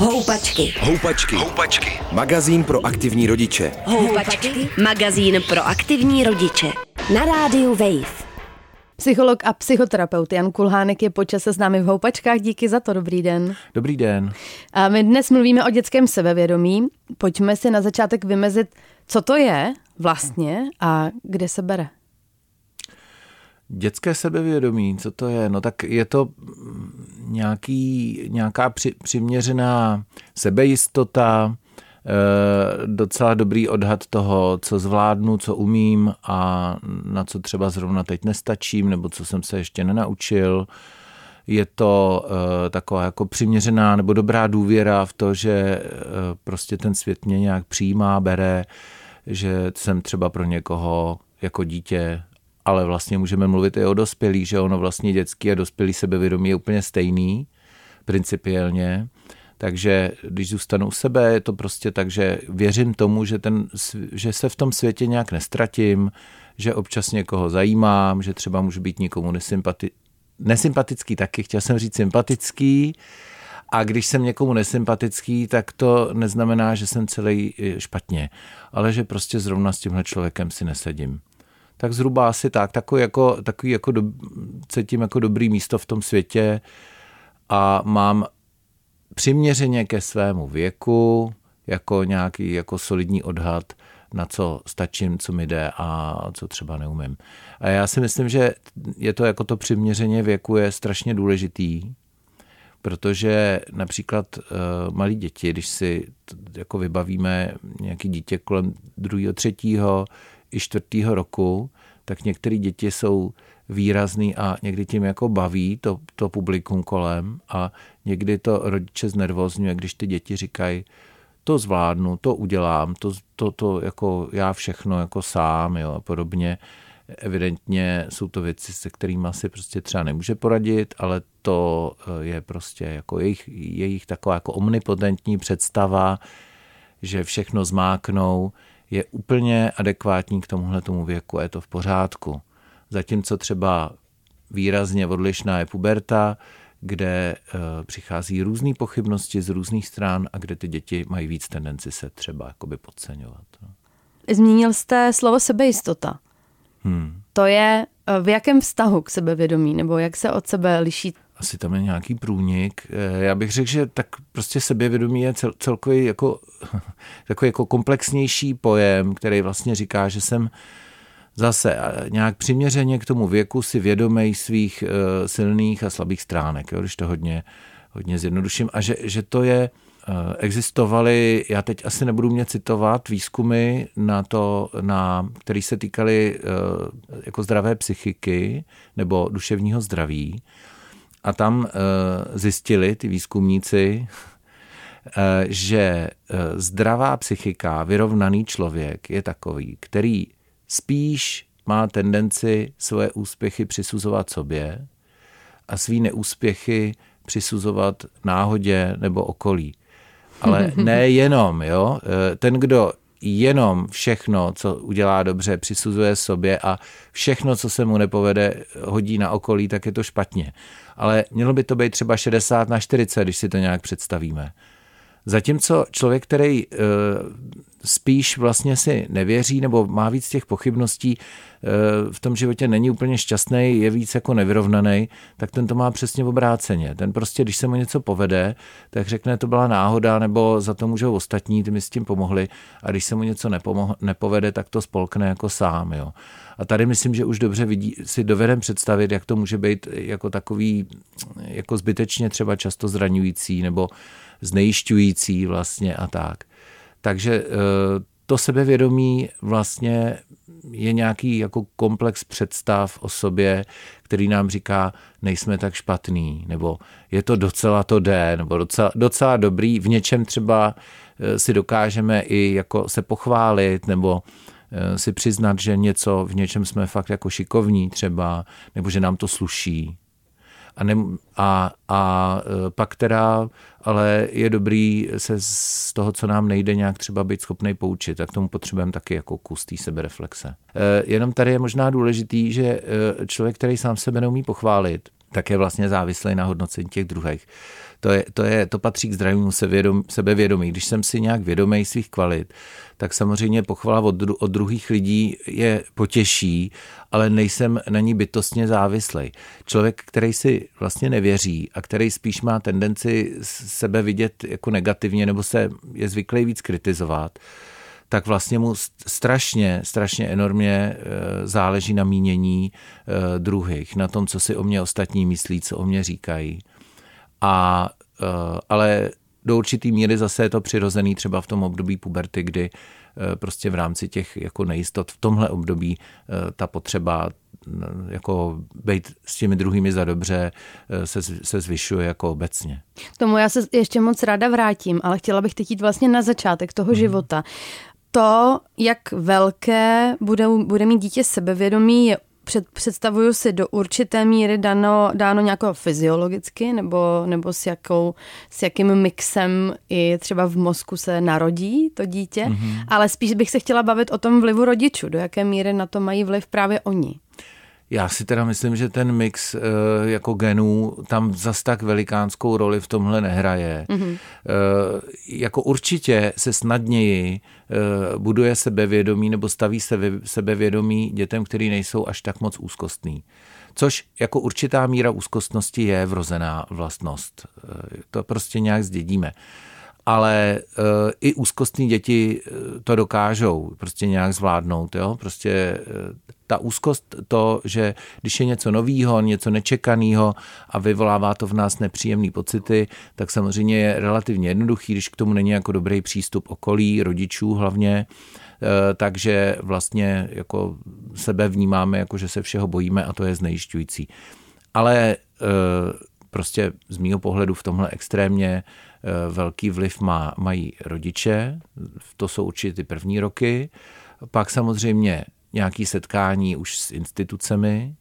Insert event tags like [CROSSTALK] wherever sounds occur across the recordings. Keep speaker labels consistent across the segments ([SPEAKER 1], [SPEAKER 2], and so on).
[SPEAKER 1] Houpačky.
[SPEAKER 2] Houpačky. Houpačky. Magazín pro aktivní rodiče.
[SPEAKER 1] Houpačky. Magazín pro aktivní rodiče. Na rádiu Wave.
[SPEAKER 3] Psycholog a psychoterapeut Jan Kulhánek je počase s námi v Houpačkách. Díky za to, dobrý den.
[SPEAKER 4] Dobrý den.
[SPEAKER 3] A my dnes mluvíme o dětském sebevědomí. Pojďme si na začátek vymezit, co to je vlastně a kde se bere.
[SPEAKER 4] Dětské sebevědomí, co to je? No tak je to nějaký, nějaká při, přiměřená sebejistota, e, docela dobrý odhad toho, co zvládnu, co umím a na co třeba zrovna teď nestačím, nebo co jsem se ještě nenaučil. Je to e, taková jako přiměřená nebo dobrá důvěra v to, že e, prostě ten svět mě nějak přijímá, bere, že jsem třeba pro někoho jako dítě ale vlastně můžeme mluvit i o dospělých, že ono vlastně dětský a dospělý sebevědomí je úplně stejný, principiálně. Takže když zůstanu u sebe, je to prostě tak, že věřím tomu, že, ten, že se v tom světě nějak nestratím, že občas někoho zajímám, že třeba můžu být někomu nesympati- nesympatický taky, chtěl jsem říct sympatický, a když jsem někomu nesympatický, tak to neznamená, že jsem celý špatně, ale že prostě zrovna s tímhle člověkem si nesedím tak zhruba asi tak. Takový jako, takový jako do, cítím jako dobrý místo v tom světě a mám přiměřeně ke svému věku jako nějaký jako solidní odhad, na co stačím, co mi jde a co třeba neumím. A já si myslím, že je to jako to přiměřeně věku je strašně důležitý, protože například uh, malí děti, když si jako vybavíme nějaký dítě kolem druhého, třetího, i čtvrtého roku, tak některé děti jsou výrazný a někdy tím jako baví to, to publikum kolem a někdy to rodiče znervozňuje, když ty děti říkají, to zvládnu, to udělám, to, to, to jako já všechno jako sám jo, a podobně. Evidentně jsou to věci, se kterými si prostě třeba nemůže poradit, ale to eh, je prostě jako jejich, jejich taková jako omnipotentní představa, že všechno zmáknou, je úplně adekvátní k tomuhle tomu věku a je to v pořádku. Zatímco třeba výrazně odlišná je puberta, kde uh, přichází různé pochybnosti z různých stran a kde ty děti mají víc tendenci se třeba jakoby podceňovat. No.
[SPEAKER 3] Zmínil jste slovo sebejistota.
[SPEAKER 4] Hmm.
[SPEAKER 3] To je eh, v jakém vztahu k sebevědomí, nebo jak se od sebe liší
[SPEAKER 4] asi tam je nějaký průnik. Eh, já bych řekl, že tak prostě sebevědomí je cel, celkový jako, [LAUGHS] takový jako komplexnější pojem, který vlastně říká, že jsem zase nějak přiměřeně k tomu věku si vědomý svých uh, silných a slabých stránek, jo, když to hodně, hodně zjednoduším. A že, že to je, uh, existovaly, já teď asi nebudu mě citovat, výzkumy na to, na, který se týkaly jako zdravé psychiky nebo duševního zdraví, a tam eh, zjistili ty výzkumníci, eh, že eh, zdravá psychika, vyrovnaný člověk je takový, který spíš má tendenci svoje úspěchy přisuzovat sobě a svý neúspěchy přisuzovat náhodě nebo okolí. Ale [LAUGHS] nejenom, jo. Ten, kdo jenom všechno, co udělá dobře, přisuzuje sobě a všechno, co se mu nepovede, hodí na okolí, tak je to špatně. Ale mělo by to být třeba 60 na 40, když si to nějak představíme. Zatímco člověk, který uh, spíš vlastně si nevěří nebo má víc těch pochybností, uh, v tom životě není úplně šťastný, je víc jako nevyrovnaný, tak ten to má přesně obráceně. Ten prostě, když se mu něco povede, tak řekne, to byla náhoda, nebo za to můžou ostatní, ty mi s tím pomohli. A když se mu něco nepomoh- nepovede, tak to spolkne jako sám. Jo. A tady myslím, že už dobře vidí, si dovedem představit, jak to může být jako takový, jako zbytečně třeba často zraňující nebo znejišťující vlastně a tak. Takže eh, to sebevědomí vlastně je nějaký jako komplex představ o sobě, který nám říká, nejsme tak špatný, nebo je to docela to jde, nebo docela, docela dobrý, v něčem třeba eh, si dokážeme i jako se pochválit, nebo eh, si přiznat, že něco, v něčem jsme fakt jako šikovní třeba, nebo že nám to sluší. A, ne, a, a e, pak teda, ale je dobrý se z toho, co nám nejde, nějak třeba být schopný poučit. Tak tomu potřebujeme taky jako kus té sebereflexe. E, jenom tady je možná důležitý, že e, člověk, který sám sebe neumí pochválit, tak je vlastně závislý na hodnocení těch druhých. To, je, to, je, to patří k zdravému sebevědomí. Když jsem si nějak vědomý svých kvalit, tak samozřejmě pochvala od, dru, od druhých lidí je potěší, ale nejsem na ní bytostně závislý. Člověk, který si vlastně nevěří a který spíš má tendenci sebe vidět jako negativně nebo se je zvyklý víc kritizovat, tak vlastně mu strašně, strašně enormně e, záleží na mínění e, druhých, na tom, co si o mě ostatní myslí, co o mě říkají. A, e, ale do určitý míry zase je to přirozený třeba v tom období puberty, kdy prostě v rámci těch jako nejistot v tomhle období ta potřeba jako být s těmi druhými za dobře se, se zvyšuje jako obecně.
[SPEAKER 3] K tomu já se ještě moc ráda vrátím, ale chtěla bych teď jít vlastně na začátek toho hmm. života to, jak velké bude, bude mít dítě sebevědomí, je před, představuju si do určité míry dano, dáno nějakou fyziologicky nebo, nebo s, jakou, s jakým mixem i třeba v mozku se narodí to dítě, mm-hmm. ale spíš bych se chtěla bavit o tom vlivu rodičů, do jaké míry na to mají vliv právě oni.
[SPEAKER 4] Já si teda myslím, že ten mix e, jako genů tam zas tak velikánskou roli v tomhle nehraje. Mm-hmm. E, jako určitě se snadněji e, buduje sebevědomí nebo staví se sebevědomí dětem, který nejsou až tak moc úzkostný. Což jako určitá míra úzkostnosti je vrozená vlastnost. To prostě nějak zdědíme ale uh, i úzkostní děti to dokážou prostě nějak zvládnout. Jo? Prostě uh, ta úzkost, to, že když je něco novýho, něco nečekaného a vyvolává to v nás nepříjemné pocity, tak samozřejmě je relativně jednoduchý, když k tomu není jako dobrý přístup okolí, rodičů hlavně, eh, takže vlastně jako sebe vnímáme, jako že se všeho bojíme a to je znejišťující. Ale eh, prostě z mýho pohledu v tomhle extrémně eh, velký vliv má, mají rodiče, to jsou určitě ty první roky, pak samozřejmě nějaké setkání už s institucemi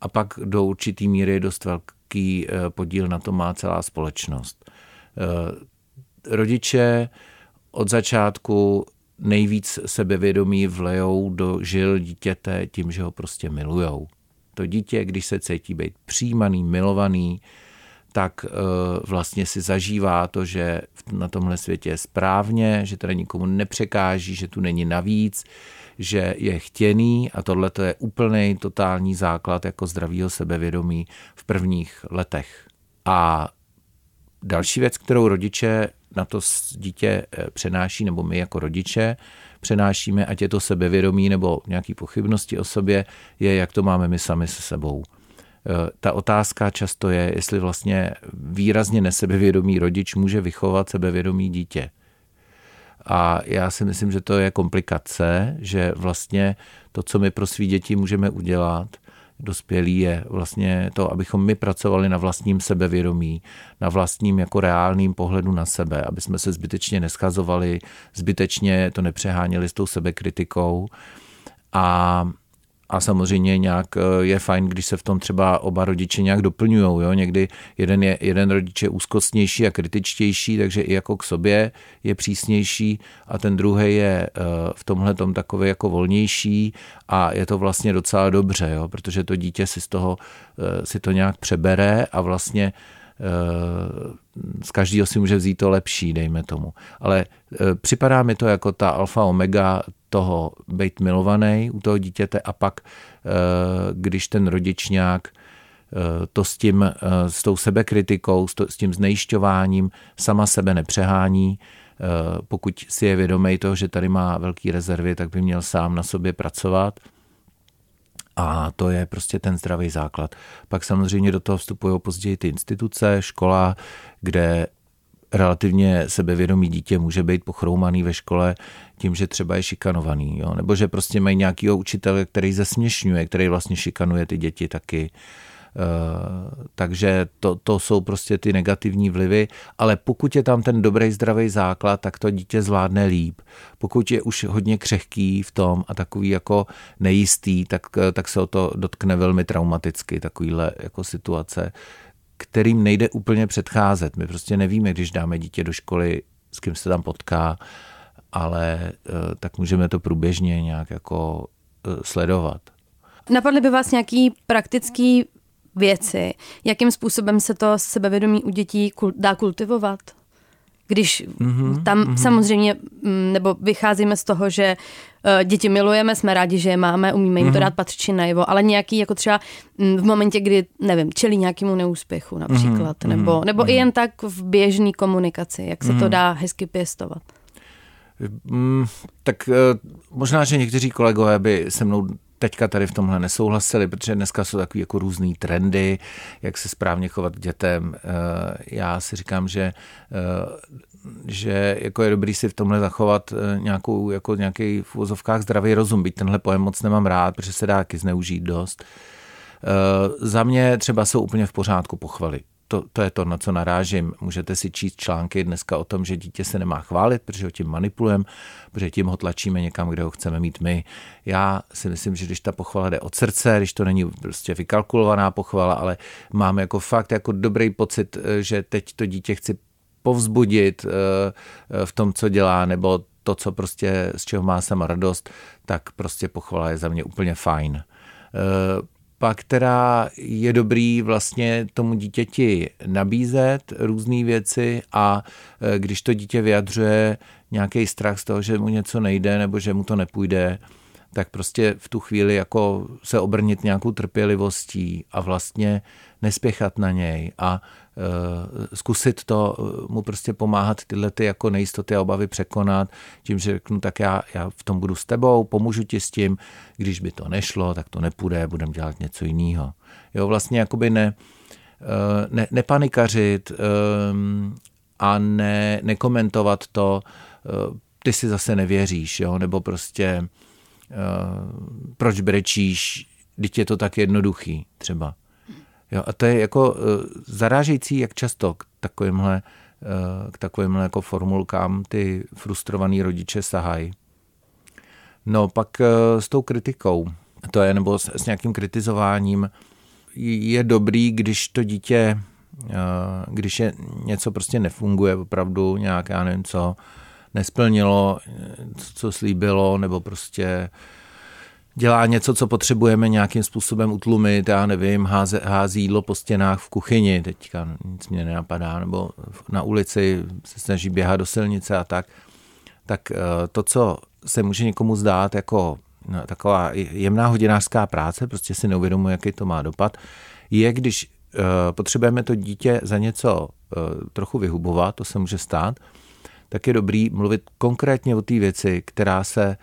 [SPEAKER 4] a pak do určitý míry dost velký eh, podíl na to má celá společnost. Eh, rodiče od začátku nejvíc sebevědomí vlejou do žil dítěte tím, že ho prostě milujou. To dítě, když se cítí být přijímaný, milovaný, tak eh, vlastně si zažívá to, že na tomhle světě je správně, že teda nikomu nepřekáží, že tu není navíc, že je chtěný a tohle je úplný totální základ jako zdravého sebevědomí v prvních letech. A další věc, kterou rodiče na to dítě eh, přenáší, nebo my jako rodiče přenášíme, ať je to sebevědomí nebo nějaký pochybnosti o sobě, je, jak to máme my sami se sebou. Eh, ta otázka často je, jestli vlastně výrazně nesebevědomý rodič může vychovat sebevědomý dítě. A já si myslím, že to je komplikace, že vlastně to, co my pro svý děti můžeme udělat, dospělí je vlastně to, abychom my pracovali na vlastním sebevědomí, na vlastním jako reálným pohledu na sebe, aby jsme se zbytečně neschazovali, zbytečně to nepřeháněli s tou sebekritikou. A a samozřejmě nějak eh, je fajn, když se v tom třeba oba rodiče nějak doplňují. Jo? Někdy jeden, je, jeden rodič je úzkostnější a kritičtější, takže i jako k sobě je přísnější a ten druhý je eh, v tomhle tom takový jako volnější a je to vlastně docela dobře, jo? protože to dítě si z toho eh, si to nějak přebere a vlastně z každého si může vzít to lepší, dejme tomu. Ale připadá mi to jako ta alfa omega toho být milovaný u toho dítěte a pak, eh, když ten rodič nějak eh, to s tím, eh, s tou sebekritikou, s tím znejišťováním sama sebe nepřehání, pokud si je vědomý toho, že tady má velký rezervy, tak by měl sám na sobě pracovat. A to je prostě ten zdravý základ. Pak samozřejmě do toho vstupují později ty instituce, škola, kde relativně sebevědomý dítě může být pochroumaný ve škole tím, že třeba je šikanovaný, jo? nebo že prostě mají nějakého učitele, který zesměšňuje, který vlastně šikanuje ty děti taky. Uh, takže to, to jsou prostě ty negativní vlivy, ale pokud je tam ten dobrý zdravý základ, tak to dítě zvládne líp. Pokud je už hodně křehký v tom a takový jako nejistý, tak, tak se o to dotkne velmi traumaticky, takovýhle jako situace kterým nejde úplně předcházet. My prostě nevíme, když dáme dítě do školy, s kým se tam potká, ale eh, tak můžeme to průběžně nějak jako eh, sledovat.
[SPEAKER 3] Napadly by vás nějaký praktický věci, jakým způsobem se to sebevědomí u dětí dá kultivovat? Když mm-hmm, tam mm-hmm. samozřejmě, mm, nebo vycházíme z toho, že uh, děti milujeme, jsme rádi, že je máme, umíme jim mm-hmm. to dát patřičně najevo, ale nějaký jako třeba mm, v momentě, kdy, nevím, čelí nějakému neúspěchu například, mm-hmm, nebo, nebo mm-hmm. i jen tak v běžné komunikaci, jak se mm-hmm. to dá hezky pěstovat.
[SPEAKER 4] Mm, tak uh, možná, že někteří kolegové by se mnou teďka tady v tomhle nesouhlasili, protože dneska jsou takový jako různý trendy, jak se správně chovat dětem. Eh, já si říkám, že eh, že jako je dobrý si v tomhle zachovat eh, nějakou, jako nějaký v úzovkách zdravý rozum, byť tenhle pojem moc nemám rád, protože se dá taky zneužít dost. Za mě třeba jsou úplně v pořádku pochvaly to, to je to, na co narážím. Můžete si číst články dneska o tom, že dítě se nemá chválit, protože ho tím manipulujeme, protože tím ho tlačíme někam, kde ho chceme mít my. Já si myslím, že když ta pochvala jde od srdce, když to není prostě vykalkulovaná pochvala, ale máme jako fakt jako dobrý pocit, že teď to dítě chci povzbudit eh, v tom, co dělá, nebo to, co prostě, z čeho má sama radost, tak prostě pochvala je za mě úplně fajn pak která je dobrý vlastně tomu dítěti nabízet různé věci a e, když to dítě vyjadřuje nějaký strach z toho, že mu něco nejde nebo že mu to nepůjde, tak prostě v tu chvíli jako se obrnit nějakou trpělivostí a vlastně nespěchat na něj a uh, zkusit to uh, mu prostě pomáhat tyhle ty jako nejistoty a obavy překonat tím, že řeknu, tak já, já v tom budu s tebou, pomůžu ti s tím, když by to nešlo, tak to nepůjde, budeme dělat něco jiného. Jo, vlastně jakoby ne, uh, ne, nepanikařit um, a ne, nekomentovat to, ty si zase nevěříš, jo, nebo prostě proč brečíš, teď je to tak jednoduchý třeba. Jo, a to je jako uh, zarážející, jak často k takovýmhle, uh, k takovýmhle jako formulkám ty frustrovaný rodiče sahají. No pak s tou kritikou, to je, nebo s, s nějakým kritizováním, je dobrý, když to dítě, když je něco prostě nefunguje opravdu, nějak, já nevím co, nesplnilo, co slíbilo, nebo prostě dělá něco, co potřebujeme nějakým způsobem utlumit, já nevím, háze, hází jídlo po stěnách v kuchyni, teďka nic mě nenapadá, nebo na ulici se snaží běhat do silnice a tak, tak eh, to, co se může někomu zdát jako no, taková jemná hodinářská práce, prostě si neuvědomuje, jaký to má dopad, je, když uh, potřebujeme to dítě za něco trochu vyhubovat, to se může stát, tak je dobrý mluvit konkrétně o té věci, která se,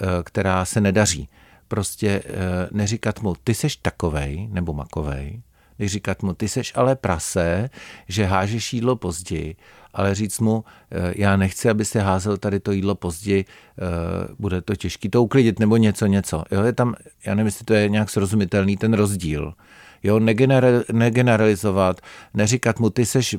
[SPEAKER 4] uh, která se nedaří prostě eh, neříkat mu, ty seš takovej nebo makovej, neříkat mu, ty seš ale prase, že hážeš jídlo později, ale říct mu, eh, já nechci, aby se házel tady to jídlo později, eh, bude to těžký to uklidit nebo něco, něco. Jo, je tam, já nevím, jestli to je nějak srozumitelný ten rozdíl. Jo, negeneralizovat, neříkat mu, ty seš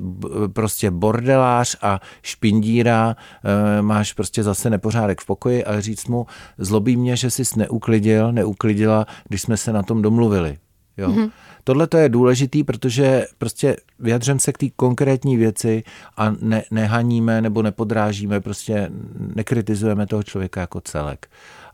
[SPEAKER 4] prostě bordelář a špindíra, eh, máš prostě zase nepořádek v pokoji, ale říct mu, zlobí mě, že jsi neuklidil, neuklidila, když jsme se na tom domluvili. Jo. Mm-hmm. Tohle to je důležitý, protože prostě vyjadřem se k té konkrétní věci a ne, nehaníme nebo nepodrážíme, prostě nekritizujeme toho člověka jako celek.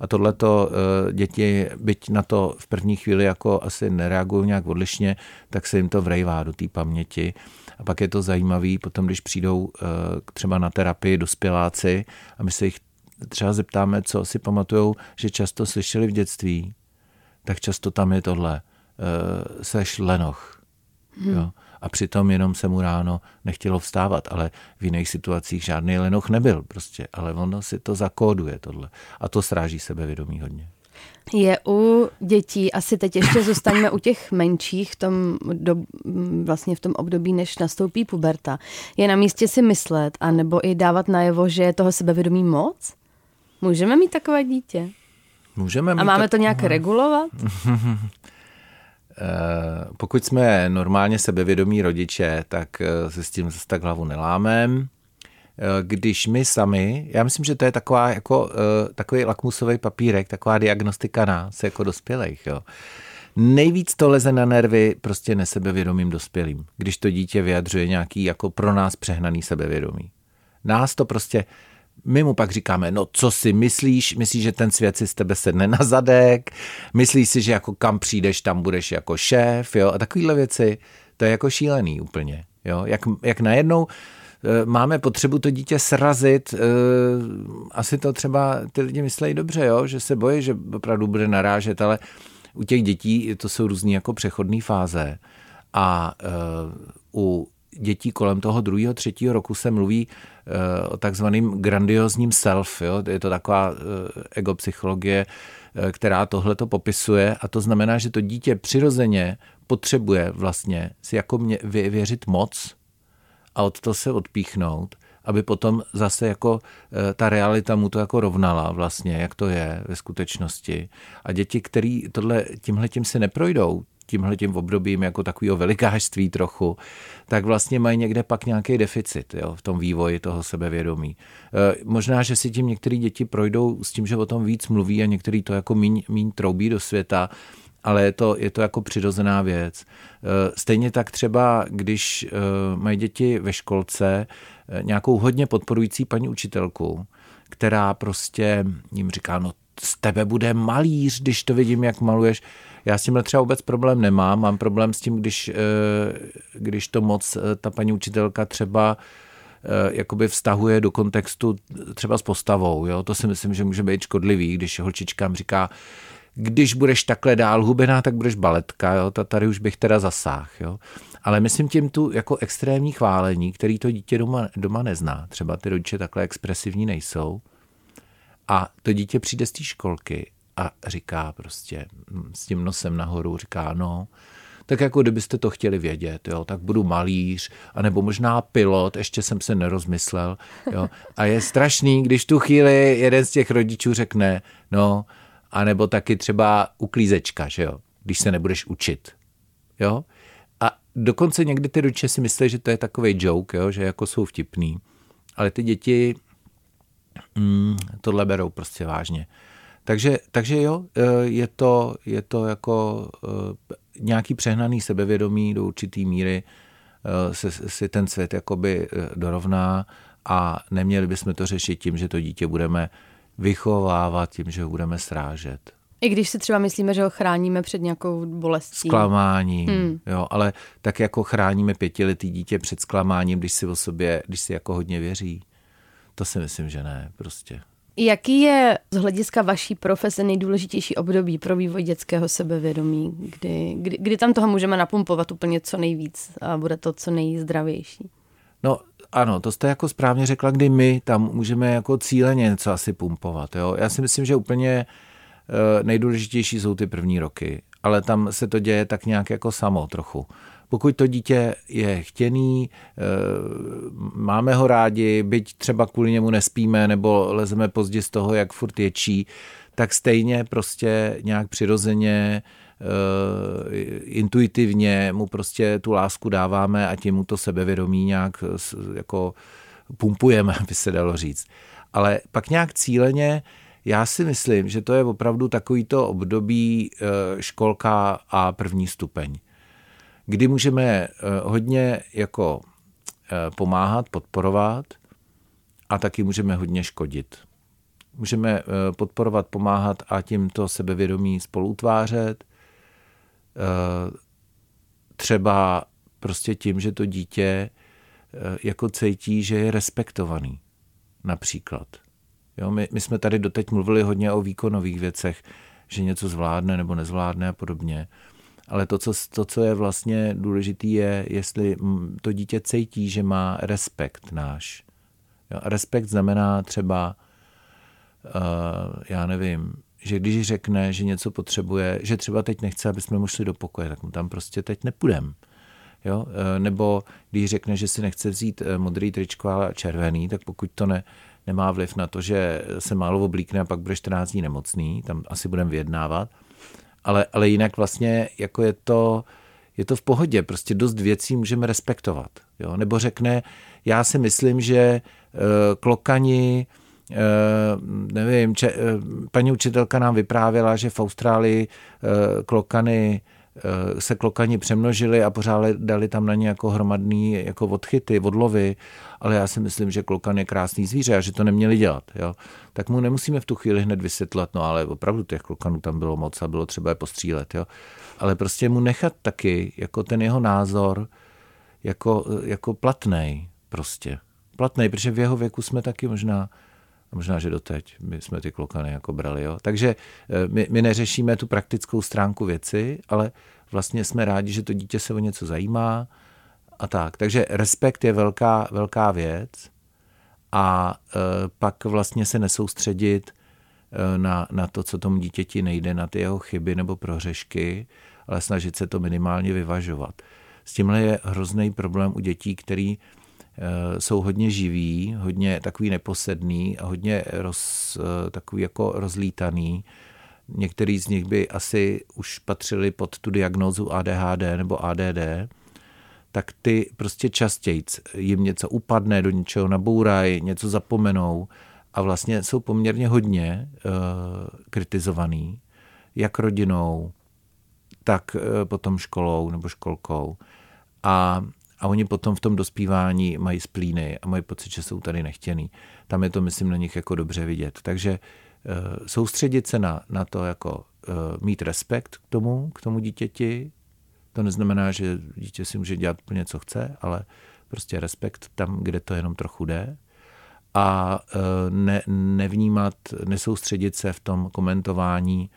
[SPEAKER 4] A tohle to eh, děti, byť na to v první chvíli jako asi nereagují nějak odlišně, tak se jim to vrejvá do té paměti. A pak je to zajímavé, potom když přijdou eh, třeba na terapii dospěláci a my se jich třeba zeptáme, co si pamatujou, že často slyšeli v dětství, tak často tam je tohle – uh, seš lenoch. Hmm. Jo? A přitom jenom se mu ráno nechtělo vstávat, ale v jiných situacích žádný lenoch nebyl prostě, ale ono si to zakóduje tohle. A to sráží sebevědomí hodně.
[SPEAKER 3] Je u dětí, asi teď ještě zůstaňme u těch menších, v tom do, vlastně v tom období, než nastoupí puberta. Je na místě si myslet, anebo i dávat najevo, že je toho sebevědomí moc? Můžeme mít takové dítě?
[SPEAKER 4] Můžeme mít
[SPEAKER 3] A máme tak... to nějak regulovat? [LAUGHS]
[SPEAKER 4] Eh, pokud jsme normálně sebevědomí rodiče, tak eh, se s tím zase tak hlavu nelámem. Eh, když my sami, já myslím, že to je taková jako, takový lakmusový papírek, taková diagnostika nás jako dospělých. Jo. Nejvíc to leze na nervy prostě nesebevědomým dospělým, když to dítě vyjadřuje nějaký jako pro nás přehnaný sebevědomí. Nás to prostě My mu pak říkáme, no co si myslíš, myslíš, že ten svět si z tebe sedne na zadek, myslíš si, že jako kam přijdeš, tam budeš jako šéf, jo, a takovéhle věci, to je jako šílený úplně, jo, jak, jak najednou eh, máme potřebu to dítě srazit, eh, asi to třeba ty lidi myslejí dobře, jo, že se bojí, že opravdu bude narážet, ale u těch dětí to jsou různé jako přechodné fáze. A uh, u dětí kolem toho druhého, třetího roku se mluví uh, o takzvaným grandiozním self. Jo? Je to taková uh, egopsychologie, uh, která tohle to popisuje a to znamená, že to dítě přirozeně potřebuje vlastně si jako mě věřit moc a od toho se odpíchnout aby potom zase jako ta realita mu to jako rovnala vlastně, jak to je ve skutečnosti. A děti, který tohle, tímhle tím se neprojdou, tímhle tím obdobím jako takového velikářství trochu, tak vlastně mají někde pak nějaký deficit jo, v tom vývoji toho sebevědomí. E, možná, že si tím některé děti projdou s tím, že o tom víc mluví a některý to jako míň, míň troubí do světa, ale je to, je to jako přirozená věc. E, stejně tak třeba, když e, mají děti ve školce nějakou hodně podporující paní učitelku, která prostě jim říká, no z tebe bude malíř, když to vidím, jak maluješ. Já s tímhle třeba vůbec problém nemám. Mám problém s tím, když, eh, když to moc eh, ta paní učitelka třeba eh, jakoby vztahuje do kontextu třeba s postavou. Jo? To si myslím, že může být škodlivý, když holčičkám říká, když budeš takhle dál hubená, tak budeš baletka, jo? tady už bych teda zasáhl. Jo? Ale myslím tím tu jako extrémní chválení, který to dítě doma, doma nezná. Třeba ty rodiče takhle expresivní nejsou. A to dítě přijde z té školky a říká prostě hm, s tím nosem nahoru, říká no, tak jako kdybyste to chtěli vědět, jo, tak budu malíř, anebo možná pilot, ještě jsem se nerozmyslel, jo. A je strašný, když tu chvíli jeden z těch rodičů řekne, no, anebo taky třeba uklízečka, že jo, když se nebudeš učit, jo. A dokonce někdy ty rodiče si myslí, že to je takový joke, jo, že jako jsou vtipný, ale ty děti mm, tohle berou prostě vážně. Takže, takže jo, e, je to, je to jako e, nějaký přehnaný sebevědomí do určitý míry e, se, si ten svět jakoby dorovná a neměli bychom to řešit tím, že to dítě budeme vychovávat, tím, že ho budeme srážet.
[SPEAKER 3] I když si třeba myslíme, že ho chráníme před nějakou bolestí.
[SPEAKER 4] Zklamáním, hmm. jo, ale tak jako chráníme pětiletý dítě před zklamáním, když si o sobě, když si jako hodně věří. To si myslím, že ne, prostě.
[SPEAKER 3] Jaký je z hlediska vaší profese nejdůležitější období pro vývoj dětského sebevědomí, kdy, kdy, kdy tam toho můžeme napumpovat úplně co nejvíc a bude to co nejzdravější?
[SPEAKER 4] No ano, to jste jako správně řekla, kdy my tam můžeme jako cíleně něco asi pumpovat. Jo? Já si myslím, že úplně eh, nejdůležitější jsou ty první roky, ale tam se to děje tak nějak jako samo trochu. Pokud to dítě je chtěný, eh, máme ho rádi, byť třeba kvůli němu nespíme nebo lezeme pozdě z toho, jak furt ječí, tak stejně prostě nějak přirozeně eh, intuitivně mu prostě tu lásku dáváme a tím mu to sebevědomí nějak jako pumpujeme, [LAUGHS] by se dalo říct. Ale pak nějak cíleně, já si myslím, že to je opravdu takovýto období eh, školka a první stupeň kdy můžeme eh, hodně jako eh, pomáhat, podporovat a taky můžeme hodně škodit. Můžeme eh, podporovat, pomáhat a tím to sebevědomí spolutvářet. Třeba prostě tím, že to dítě jako cítí, že je respektovaný. Například. Jo, my, my jsme tady doteď mluvili hodně o výkonových věcech, že něco zvládne nebo nezvládne a podobně. Ale to co, to, co je vlastně důležité, je, jestli to dítě cítí, že má respekt náš. Jo, respekt znamená třeba, uh, já nevím, že když řekne, že něco potřebuje, že třeba teď nechce, aby jsme mu šli do pokoje, tak mu tam prostě teď nepůjdem. Jo? Eh, nebo když řekne, že si nechce vzít eh, modrý tričko a červený, tak pokud to ne, nemá vliv na to, že se málo oblíkne a pak bude 14 dní nemocný, tam asi budeme vyjednávat, ale, ale jinak vlastně jako je to, je to v pohodě, prostě dost věcí můžeme respektovat. Jo? Nebo řekne, já si myslím, že uh, klokani, uh, nevím, če, uh, paní učitelka nám vyprávěla, že v Austrálii uh, klokany se klokani přemnožili a pořád dali tam na ně jako hromadný jako odchyty, odlovy, ale já si myslím, že klokan je krásný zvíře a že to neměli dělat. Jo. Tak mu nemusíme v tu chvíli hned vysvětlit, no ale opravdu těch klokanů tam bylo moc a bylo třeba je postřílet. Jo. Ale prostě mu nechat taky jako ten jeho názor jako, jako platnej prostě. Platnej, protože v jeho věku jsme taky možná a možná, že doteď my jsme ty klokany jako brali. Jo? Takže eh, my, my neřešíme tu praktickou stránku věci, ale vlastně jsme rádi, že to dítě se o něco zajímá a tak. Takže respekt je velká, velká věc a e, pak vlastně se nesoustředit e, na, na to, co tomu dítěti nejde, na ty jeho chyby nebo prohřešky, ale snažit se to minimálně vyvažovat. S tímhle je hrozný problém u dětí, který Eh, jsou hodně živí, hodně takový neposedný a hodně roz, eh, takový jako rozlítaný. Některý z nich by asi už patřili pod tu diagnózu ADHD nebo ADD, tak ty prostě častěji jim něco upadne, do něčeho nabourají, něco zapomenou a vlastně jsou poměrně hodně uh, kritizovaný, jak rodinou, tak uh, potom školou nebo školkou. A a oni potom v tom dospívání mají splíny a mají pocit, že jsou tady nechtěný. Tam je to, myslím, na nich jako dobře vidět. Takže uh, soustředit se na, na to, jako uh, mít respekt k tomu, k tomu dítěti, to neznamená, že dítě si může dělat plně, co chce, ale prostě respekt tam, kde to jenom trochu jde a uh, ne, nevnímat, nesoustředit se v tom komentování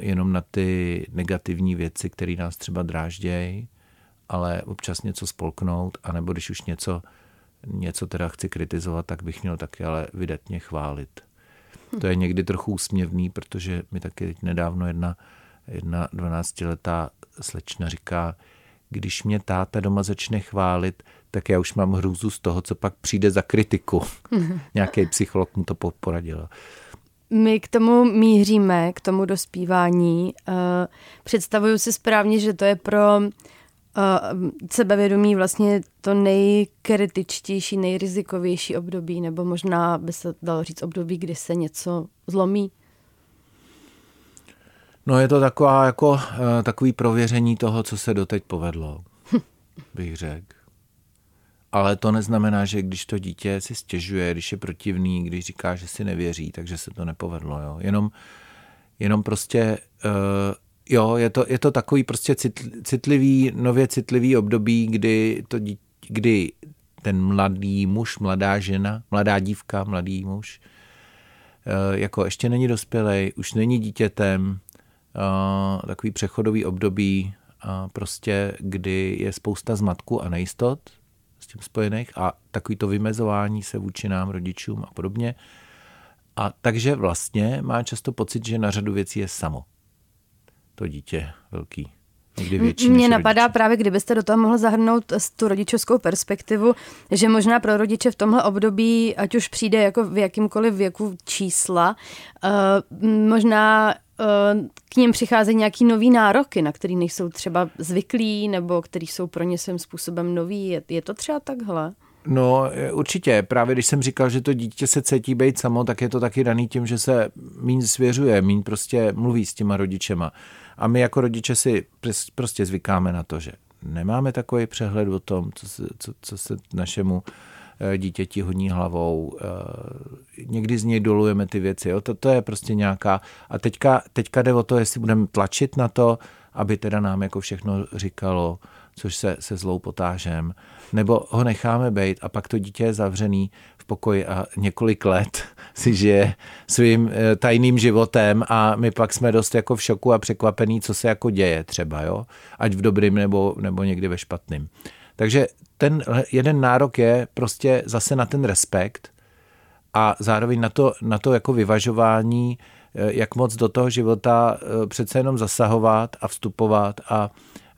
[SPEAKER 4] jenom na ty negativní věci, které nás třeba dráždějí, ale občas něco spolknout, anebo když už něco, něco teda chci kritizovat, tak bych měl taky ale vydatně chválit. To je někdy trochu úsměvný, protože mi taky nedávno jedna, jedna 12-letá slečna říká, když mě táta doma začne chválit, tak já už mám hrůzu z toho, co pak přijde za kritiku. [LAUGHS] Nějaký psycholog mu to poradil.
[SPEAKER 3] My k tomu míříme, k tomu dospívání. Uh, představuju si správně, že to je pro uh, sebevědomí vlastně to nejkritičtější, nejrizikovější období, nebo možná by se dalo říct období, kdy se něco zlomí?
[SPEAKER 4] No je to taková, jako, uh, takový prověření toho, co se doteď povedlo, [LAUGHS] bych řekl. Ale to neznamená, že když to dítě si stěžuje, když je protivný, když říká, že si nevěří, takže se to nepovedlo. Jo? Jenom, jenom prostě uh, Jo, je to, je to takový prostě citlivý, nově citlivý období, kdy, to, kdy ten mladý muž, mladá žena, mladá dívka, mladý muž, eh, jako ještě není dospělej, už není dítětem, eh, takový přechodový období, prostě, kdy je spousta zmatku a nejistot s tím spojených a takový to vymezování se vůči nám, rodičům a podobně. A takže vlastně má často pocit, že na řadu věcí je samo to dítě velký.
[SPEAKER 3] Mně napadá rodiče. právě, kdybyste do toho mohl zahrnout tu rodičovskou perspektivu, že možná pro rodiče v tomhle období, ať už přijde jako v jakýmkoliv věku čísla, uh, možná uh, k ním přicházejí nějaký nový nároky, na který nejsou třeba zvyklí, nebo který jsou pro ně svým způsobem nový. Je, je to třeba takhle?
[SPEAKER 4] No určitě, právě když jsem říkal, že to dítě se cítí být samo, tak je to taky daný tím, že se míň svěřuje, míň prostě mluví s těma rodičema. A my jako rodiče si prostě zvykáme na to, že nemáme takový přehled o tom, co se, co, co se našemu eh, dítěti hodní hlavou. Eh, někdy z něj dolujeme ty věci. Jo? To, to je prostě nějaká... A teďka, teďka jde o to, jestli budeme tlačit na to, aby teda nám jako všechno říkalo, což se, se zlou potážem, nebo ho necháme být a pak to dítě je zavřený v pokoji a několik let [LAUGHS] si žije svým eh, tajným životem a my pak jsme dost jako v šoku a překvapený, co se jako děje třeba, jo? ať v dobrým nebo, nebo někdy ve špatným. Takže ten jeden nárok je prostě zase na ten respekt a zároveň na to, na to jako vyvažování, eh, jak moc do toho života eh, přece jenom zasahovat a vstupovat a,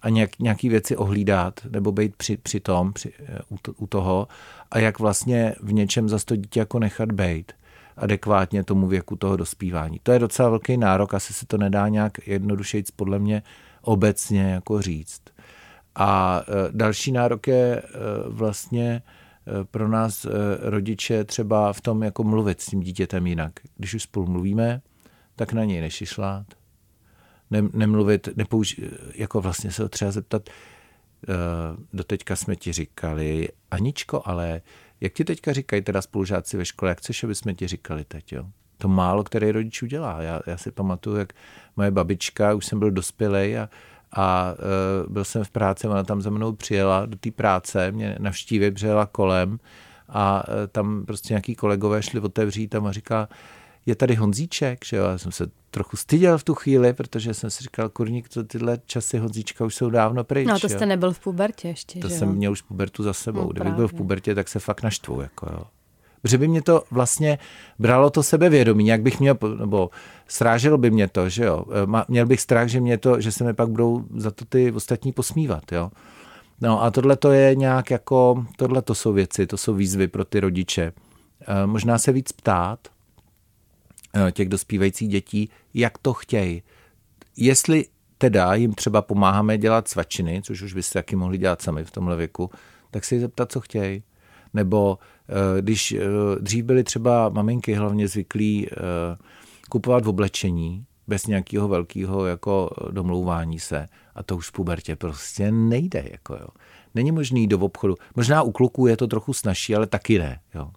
[SPEAKER 4] a nějak, nějaký věci ohlídat nebo být při, při tom, při, u, to, u toho a jak vlastně v něčem za to dítě jako nechat být adekvátně tomu věku toho dospívání. To je docela velký nárok, asi se to nedá nějak jednodušeji podle mě obecně jako říct. A e, další nárok je e, vlastně pro nás rodiče třeba v tom jako mluvit s tím dítětem jinak. Když už spolu mluvíme, tak na něj nešišlát, ne, nemluvit, nepouž, jako vlastně se ho třeba zeptat, uh, doteďka jsme ti říkali, Aničko, ale jak ti teďka říkají teda spolužáci ve škole, jak chceš, aby jsme ti říkali teď, jo? To málo, který rodič udělá. Já, já si pamatuju, jak moje babička, už jsem byl dospělej a, a uh, byl jsem v práci, ona tam za mnou přijela do té práce, mě navštívit, přijela kolem a uh, tam prostě nějaký kolegové šli otevřít tam a říká, je tady Honzíček, že jo, já jsem se trochu styděl v tu chvíli, protože jsem si říkal, kurník, to tyhle časy Honzíčka už jsou dávno pryč.
[SPEAKER 3] No to jste jo. nebyl v pubertě ještě,
[SPEAKER 4] To
[SPEAKER 3] že
[SPEAKER 4] jsem
[SPEAKER 3] jo?
[SPEAKER 4] měl už pubertu za sebou.
[SPEAKER 3] No,
[SPEAKER 4] Kdybych
[SPEAKER 3] právě.
[SPEAKER 4] byl v pubertě, tak se fakt naštvu, jako jo. Protože by mě to vlastně bralo to sebevědomí, jak bych měl, nebo sráželo by mě to, že jo. Ma- Měl bych strach, že mě to, že se mi pak budou za to ty ostatní posmívat, jo. No a tohle to je nějak jako, tohle to jsou věci, to jsou výzvy pro ty rodiče. E, Možná se víc ptát e, těch dospívajících dětí, jak to chtějí. Jestli teda jim třeba pomáháme dělat svačiny, což už byste taky mohli dělat sami v tomhle věku, tak si zeptat, co chtějí. Nebo eh, když eh, dřív byly třeba maminky hlavně zvyklí eh, kupovat v oblečení bez nějakého velkého jako domlouvání se a to už v pubertě prostě nejde. Jako jo. Není možný jít do obchodu. Možná u kluků je to trochu snažší, ale taky ne. Jo.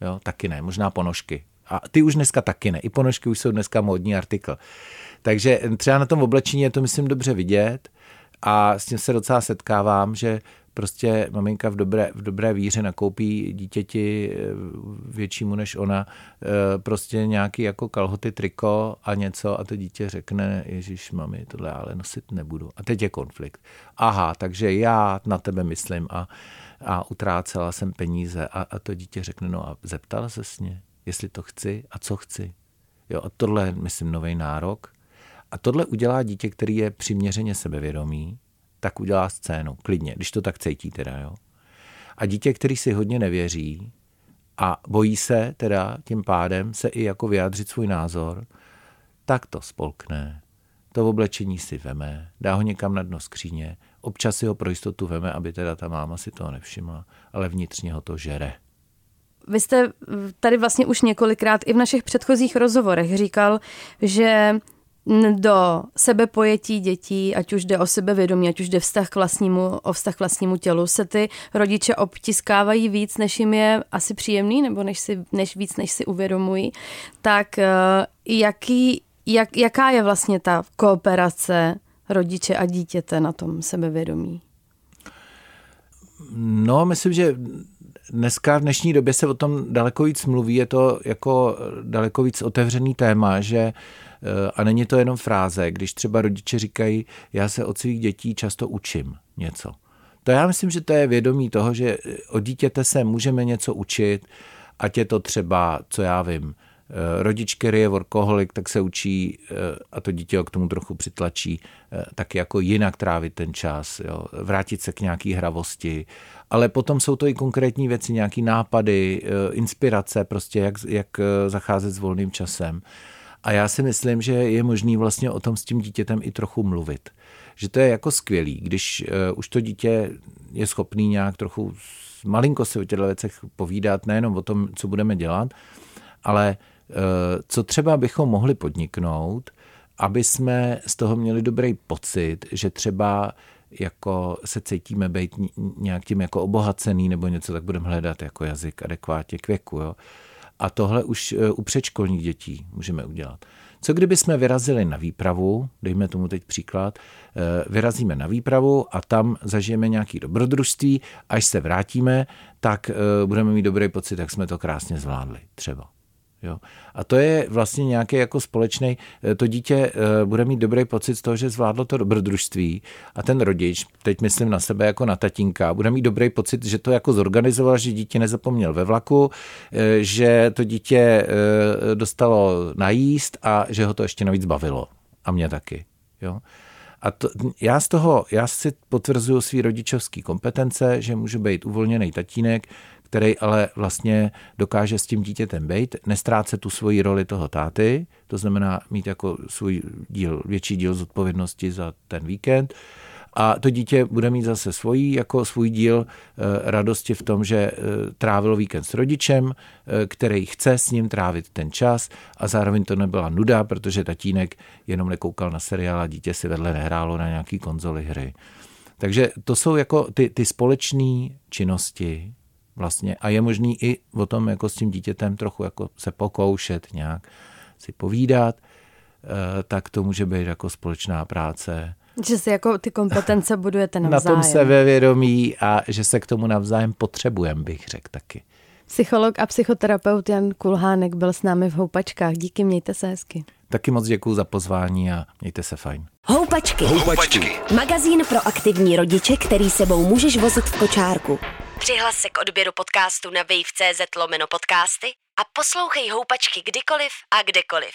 [SPEAKER 4] Jo, taky ne. Možná ponožky. A ty už dneska taky ne. I ponožky už jsou dneska módní artikl. Takže třeba na tom oblečení je to, myslím, dobře vidět a s tím se docela setkávám, že prostě maminka v dobré, v dobré víře nakoupí dítěti eh, většímu než ona eh, prostě nějaký jako kalhoty, triko a něco a to dítě řekne, Ježíš, mami, tohle ale nosit nebudu. A teď je konflikt. Aha, takže já na tebe myslím a, a utrácela jsem peníze a, a to dítě řekne, no a zeptala se s ně, jestli to chci a co chci. Jo, a tohle je, myslím, nový nárok. A tohle udělá dítě, který je přiměřeně sebevědomý, tak udělá scénu, klidně, když to tak cítí teda, jo. A dítě, který si hodně nevěří a bojí se teda tím pádem se i jako vyjádřit svůj názor, tak to spolkne, to oblečení si veme, dá ho někam na dno skříně, občas si ho pro jistotu veme, aby teda ta máma si toho nevšimla, ale vnitřně ho to žere.
[SPEAKER 3] Vy jste tady vlastně už několikrát i v našich předchozích rozhovorech říkal, že do sebepojetí dětí, ať už jde o sebevědomí, ať už jde vztah k vlastnímu, o vztah k vlastnímu tělu, se ty rodiče obtiskávají víc, než jim je asi příjemný, nebo než, si, než víc, než si uvědomují. Tak jaký, jak, jaká je vlastně ta kooperace rodiče a dítěte na tom sebevědomí?
[SPEAKER 4] No, myslím, že dneska v dnešní době se o tom daleko víc mluví, je to jako daleko víc otevřený téma, že a není to jenom fráze, když třeba rodiče říkají, já se od svých dětí často učím něco. To já myslím, že to je vědomí toho, že od dítěte se můžeme něco učit, ať je to třeba, co já vím, rodič, který je workoholik, tak se učí, a to dítě ho k tomu trochu přitlačí, tak jako jinak trávit ten čas, jo, vrátit se k nějaký hravosti, ale potom jsou to i konkrétní věci, nějaký nápady, inspirace, prostě jak, jak zacházet s volným časem. A já si myslím, že je možný vlastně o tom s tím dítětem i trochu mluvit. Že to je jako skvělý, když už to dítě je schopný nějak trochu malinko si o těchto věcech povídat, nejenom o tom, co budeme dělat, ale co třeba bychom mohli podniknout, aby jsme z toho měli dobrý pocit, že třeba jako se cítíme být nějak tím jako obohacený nebo něco, tak budeme hledat jako jazyk adekvátně k věku. Jo? A tohle už u předškolních dětí můžeme udělat. Co kdyby jsme vyrazili na výpravu, dejme tomu teď příklad, vyrazíme na výpravu a tam zažijeme nějaký dobrodružství, až se vrátíme, tak budeme mít dobrý pocit, jak jsme to krásně zvládli třeba. Jo. A to je vlastně nějaký jako společný, to dítě bude mít dobrý pocit z toho, že zvládlo to dobrodružství a ten rodič, teď myslím na sebe jako na tatínka, bude mít dobrý pocit, že to jako zorganizoval, že dítě nezapomněl ve vlaku, že to dítě dostalo najíst a že ho to ještě navíc bavilo. A mě taky. Jo. A to, já z toho, já si potvrzuju svý rodičovský kompetence, že můžu být uvolněný tatínek, který ale vlastně dokáže s tím dítětem být, nestrácet tu svoji roli toho táty, to znamená mít jako svůj díl, větší díl zodpovědnosti za ten víkend a to dítě bude mít zase svůj, jako svůj díl e, radosti v tom, že e, trávilo víkend s rodičem, e, který chce s ním trávit ten čas a zároveň to nebyla nuda, protože tatínek jenom nekoukal na seriál a dítě si vedle nehrálo na nějaký konzoli hry. Takže to jsou jako ty, ty společné činnosti vlastně a je možný i o tom jako s tím dítětem trochu jako se pokoušet nějak si povídat, eh, tak to může být jako společná práce.
[SPEAKER 3] Že si jako ty kompetence budujete navzájem. [LAUGHS]
[SPEAKER 4] Na tom sebevědomí a že se k tomu navzájem potřebujeme, bych řekl taky.
[SPEAKER 3] Psycholog a psychoterapeut Jan Kulhánek byl s námi v Houpačkách. Díky, mějte se hezky.
[SPEAKER 4] Taky moc děkuji za pozvání a mějte se fajn.
[SPEAKER 1] Houpačky. Houpačky. Magazín pro aktivní rodiče, který sebou můžeš vozit v kočárku. Přihlas se k odběru podcastu na wave.cz lomeno podcasty a poslouchej Houpačky kdykoliv a kdekoliv.